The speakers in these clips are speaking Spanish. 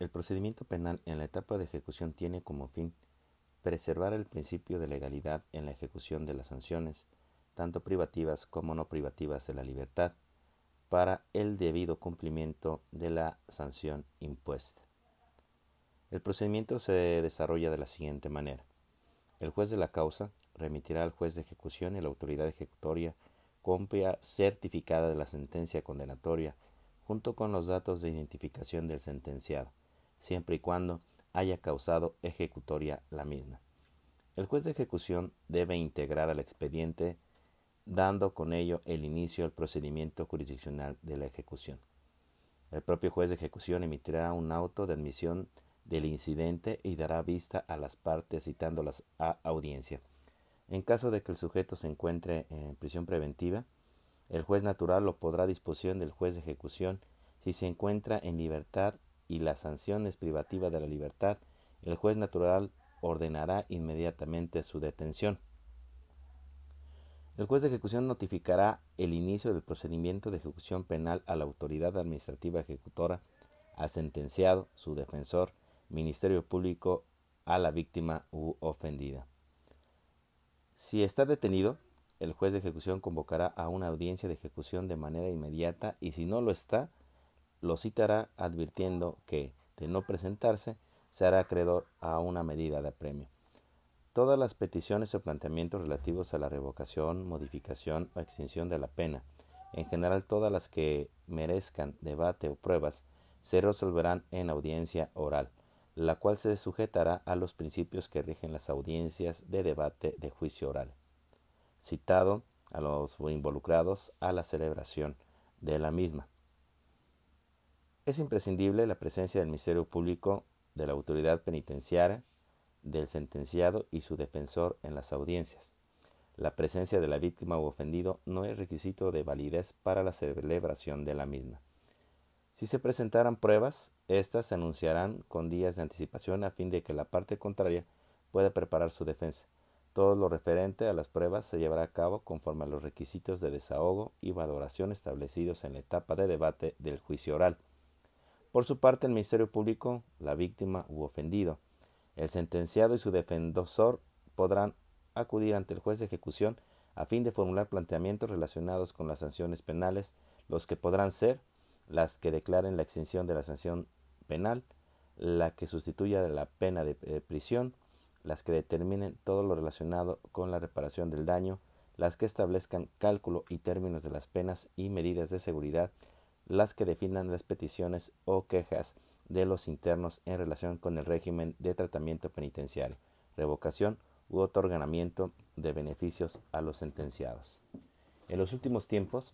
El procedimiento penal en la etapa de ejecución tiene como fin preservar el principio de legalidad en la ejecución de las sanciones, tanto privativas como no privativas de la libertad, para el debido cumplimiento de la sanción impuesta. El procedimiento se desarrolla de la siguiente manera. El juez de la causa remitirá al juez de ejecución y la autoridad ejecutoria copia certificada de la sentencia condenatoria junto con los datos de identificación del sentenciado, siempre y cuando haya causado ejecutoria la misma. El juez de ejecución debe integrar al expediente dando con ello el inicio al procedimiento jurisdiccional de la ejecución. El propio juez de ejecución emitirá un auto de admisión del incidente y dará vista a las partes citándolas a audiencia. En caso de que el sujeto se encuentre en prisión preventiva, el juez natural lo podrá a disposición del juez de ejecución si se encuentra en libertad y la sanción es privativa de la libertad, el juez natural ordenará inmediatamente su detención. El juez de ejecución notificará el inicio del procedimiento de ejecución penal a la autoridad administrativa ejecutora, al sentenciado, su defensor, Ministerio Público, a la víctima u ofendida. Si está detenido, el juez de ejecución convocará a una audiencia de ejecución de manera inmediata y si no lo está, lo citará advirtiendo que, de no presentarse, se hará acreedor a una medida de apremio. Todas las peticiones o planteamientos relativos a la revocación, modificación o extinción de la pena, en general todas las que merezcan debate o pruebas, se resolverán en audiencia oral, la cual se sujetará a los principios que rigen las audiencias de debate de juicio oral. Citado a los involucrados a la celebración de la misma. Es imprescindible la presencia del Ministerio Público, de la autoridad penitenciaria, del sentenciado y su defensor en las audiencias. La presencia de la víctima o ofendido no es requisito de validez para la celebración de la misma. Si se presentaran pruebas, éstas se anunciarán con días de anticipación a fin de que la parte contraria pueda preparar su defensa. Todo lo referente a las pruebas se llevará a cabo conforme a los requisitos de desahogo y valoración establecidos en la etapa de debate del juicio oral. Por su parte, el Ministerio Público, la víctima u ofendido, el sentenciado y su defensor podrán acudir ante el juez de ejecución a fin de formular planteamientos relacionados con las sanciones penales, los que podrán ser las que declaren la extinción de la sanción penal, la que sustituya la pena de prisión, las que determinen todo lo relacionado con la reparación del daño, las que establezcan cálculo y términos de las penas y medidas de seguridad, las que definan las peticiones o quejas de los internos en relación con el régimen de tratamiento penitenciario, revocación u otorgamiento de beneficios a los sentenciados. En los últimos tiempos,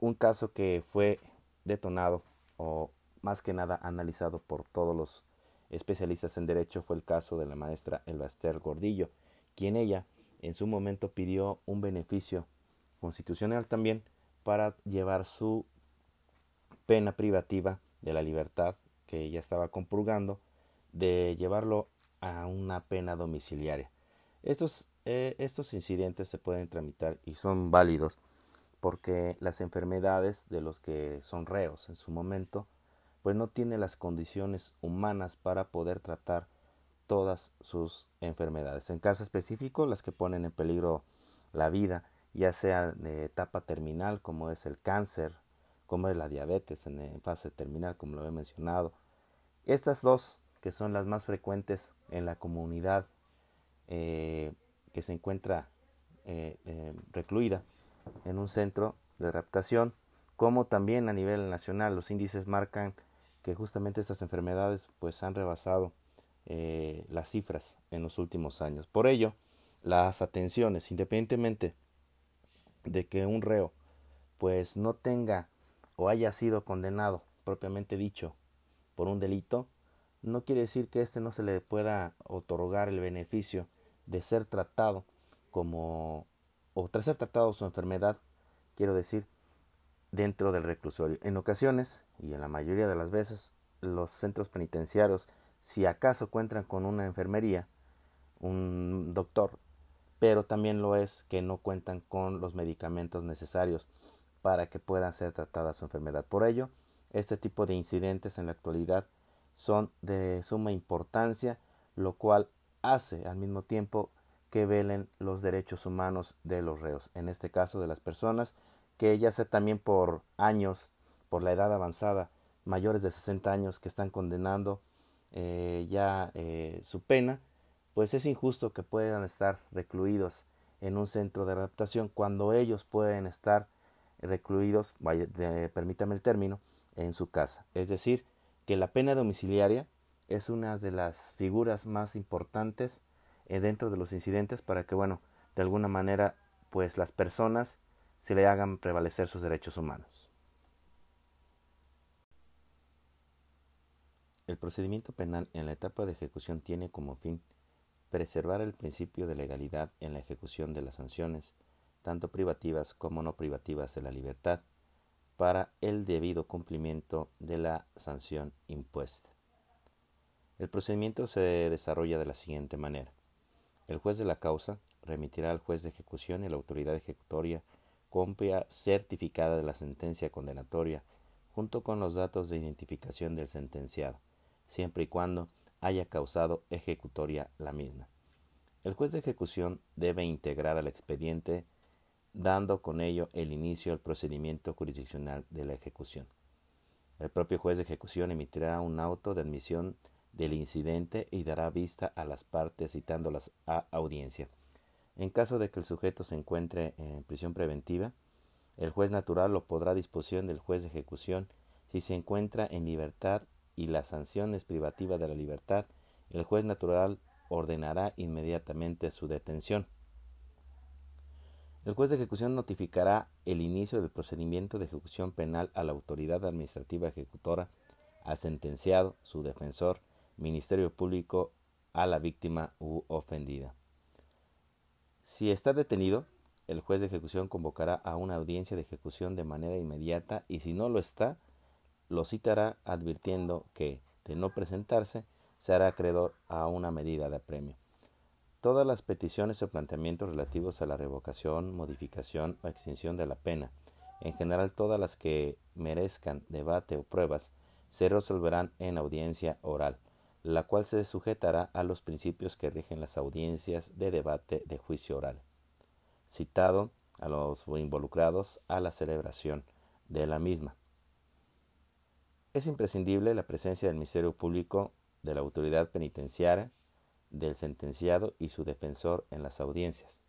un caso que fue detonado o más que nada analizado por todos los especialistas en derecho fue el caso de la maestra Elbaster Gordillo, quien ella en su momento pidió un beneficio constitucional también para llevar su pena privativa de la libertad que ella estaba compurgando, de llevarlo a una pena domiciliaria. Estos, eh, estos incidentes se pueden tramitar y son válidos porque las enfermedades de los que son reos en su momento, pues no tienen las condiciones humanas para poder tratar todas sus enfermedades. En caso específico, las que ponen en peligro la vida, ya sea de etapa terminal como es el cáncer, como es la diabetes en, fase terminal, como lo he mencionado. Estas dos, que son las más frecuentes en la comunidad eh, que se encuentra eh, eh, recluida en un centro de raptación, como también a nivel nacional los índices marcan que justamente estas enfermedades pues han rebasado las cifras en los últimos años. Por ello, las atenciones, independientemente de que un reo pues no tenga o haya sido condenado, propiamente dicho, por un delito, no quiere decir que éste no se le pueda otorgar el beneficio de ser tratado como o tras ser tratado su enfermedad, quiero decir, dentro del reclusorio. En ocasiones, y en la mayoría de las veces, los centros penitenciarios, si acaso cuentan con una enfermería, un doctor, pero también lo es que no cuentan con los medicamentos necesarios para que pueda ser tratada su enfermedad. Por ello, este tipo de incidentes en la actualidad son de suma importancia, lo cual hace al mismo tiempo que velen los derechos humanos de los reos, en este caso de las personas que ya sea también por años, por la edad avanzada, mayores de 60 años que están condenando eh, ya eh, su pena, pues es injusto que puedan estar recluidos en un centro de adaptación cuando ellos pueden estar recluidos, vaya, permítame el término, en su casa. Es decir, que la pena domiciliaria es una de las figuras más importantes eh, dentro de los incidentes para que, bueno, de alguna manera, pues las personas se le hagan prevalecer sus derechos humanos. El procedimiento penal en la etapa de ejecución tiene como fin preservar el principio de legalidad en la ejecución de las sanciones, tanto privativas como no privativas de la libertad, para el debido cumplimiento de la sanción impuesta. El procedimiento se desarrolla de la siguiente manera. El juez de la causa remitirá al juez de ejecución y la autoridad ejecutoria copia certificada de la sentencia condenatoria junto con los datos de identificación del sentenciado, siempre y cuando haya causado ejecutoria la misma. El juez de ejecución debe integrar al expediente dando con ello el inicio al procedimiento jurisdiccional de la ejecución. El propio juez de ejecución emitirá un auto de admisión del incidente y dará vista a las partes citándolas a audiencia. En caso de que el sujeto se encuentre en prisión preventiva, el juez natural lo podrá a disposición del juez de ejecución si se encuentra en libertad y la sanción es privativa de la libertad, el juez natural ordenará inmediatamente su detención. El juez de ejecución notificará el inicio del procedimiento de ejecución penal a la autoridad administrativa ejecutora, al sentenciado, su defensor, Ministerio Público, a la víctima u ofendida. Si está detenido, el juez de ejecución convocará a una audiencia de ejecución de manera inmediata y si no lo está, lo citará advirtiendo que, de no presentarse, se hará acreedor a una medida de apremio. Todas las peticiones o planteamientos relativos a la revocación, modificación o extinción de la pena, en general todas las que merezcan debate o pruebas, se resolverán en audiencia oral, la cual se sujetará a los principios que rigen las audiencias de debate de juicio oral. Citado a los involucrados a la celebración de la misma. Es imprescindible la presencia del Ministerio Público, de la autoridad penitenciaria, del sentenciado y su defensor en las audiencias.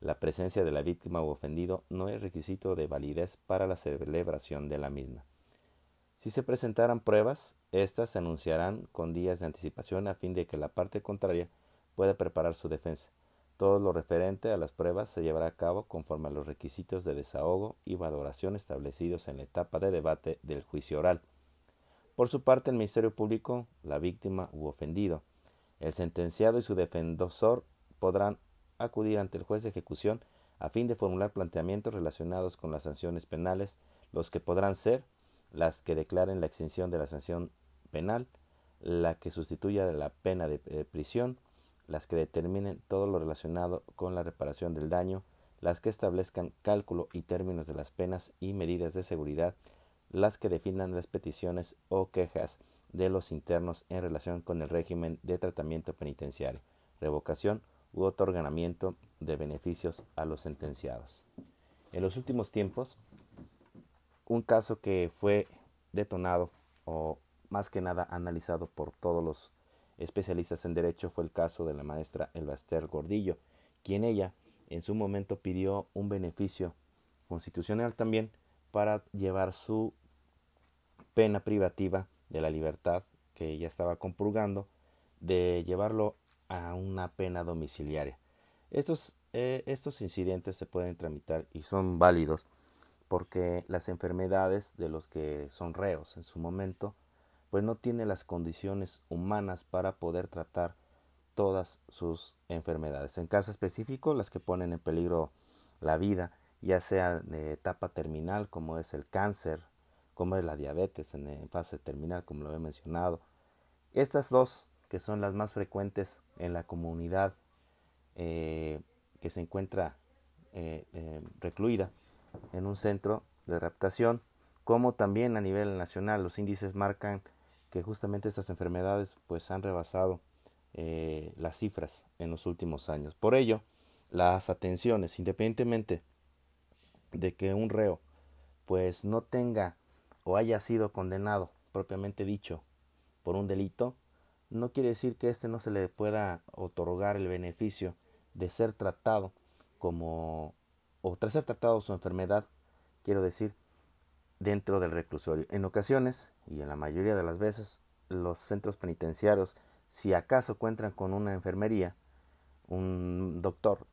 La presencia de la víctima u ofendido no es requisito de validez para la celebración de la misma. Si se presentaran pruebas, éstas se anunciarán con días de anticipación a fin de que la parte contraria pueda preparar su defensa. Todo lo referente a las pruebas se llevará a cabo conforme a los requisitos de desahogo y valoración establecidos en la etapa de debate del juicio oral. Por su parte, el Ministerio Público, la víctima u ofendido, el sentenciado y su defensor podrán acudir ante el juez de ejecución a fin de formular planteamientos relacionados con las sanciones penales, los que podrán ser las que declaren la extinción de la sanción penal, la que sustituya la pena de prisión, las que determinen todo lo relacionado con la reparación del daño, las que establezcan cálculo y términos de las penas y medidas de seguridad, las que definan las peticiones o quejas de los internos en relación con el régimen de tratamiento penitenciario, revocación u otorgamiento de beneficios a los sentenciados. En los últimos tiempos, un caso que fue detonado o más que nada analizado por todos los especialistas en derecho fue el caso de la maestra Elbaster Gordillo, quien ella en su momento pidió un beneficio constitucional también para llevar su pena privativa de la libertad que ya estaba compurgando de llevarlo a una pena domiciliaria. Estos, eh, estos incidentes se pueden tramitar y son válidos porque las enfermedades de los que son reos en su momento pues no tienen las condiciones humanas para poder tratar todas sus enfermedades. En caso específico, las que ponen en peligro la vida, ya sea de etapa terminal como es el cáncer, como es la diabetes en, fase terminal, como lo he mencionado. Estas dos, que son las más frecuentes en la comunidad eh, que se encuentra eh, eh, recluida en un centro de raptación, como también a nivel nacional los índices marcan que justamente estas enfermedades pues han rebasado las cifras en los últimos años. Por ello, las atenciones, independientemente de que un reo pues no tenga o haya sido condenado propiamente dicho por un delito, no quiere decir que éste no se le pueda otorgar el beneficio de ser tratado como o tras ser tratado su enfermedad, quiero decir, dentro del reclusorio. En ocasiones, y en la mayoría de las veces, los centros penitenciarios, si acaso cuentan con una enfermería, un doctor,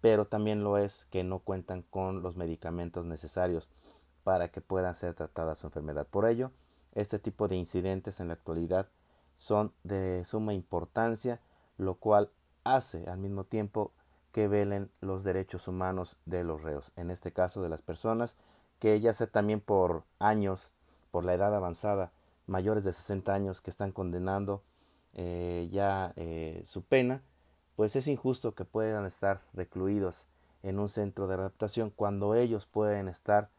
pero también lo es que no cuentan con los medicamentos necesarios para que puedan ser tratada su enfermedad. Por ello, este tipo de incidentes en la actualidad son de suma importancia, lo cual hace al mismo tiempo que velen los derechos humanos de los reos, en este caso de las personas que ya sea también por años, por la edad avanzada, mayores de 60 años que están condenando eh, ya eh, su pena, pues es injusto que puedan estar recluidos en un centro de adaptación cuando ellos pueden estar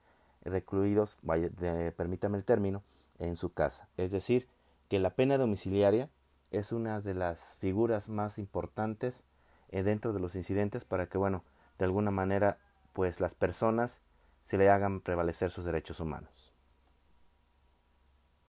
recluidos, vaya, permítame el término, en su casa. Es decir, que la pena domiciliaria es una de las figuras más importantes eh, dentro de los incidentes para que, bueno, de alguna manera, pues las personas se le hagan prevalecer sus derechos humanos.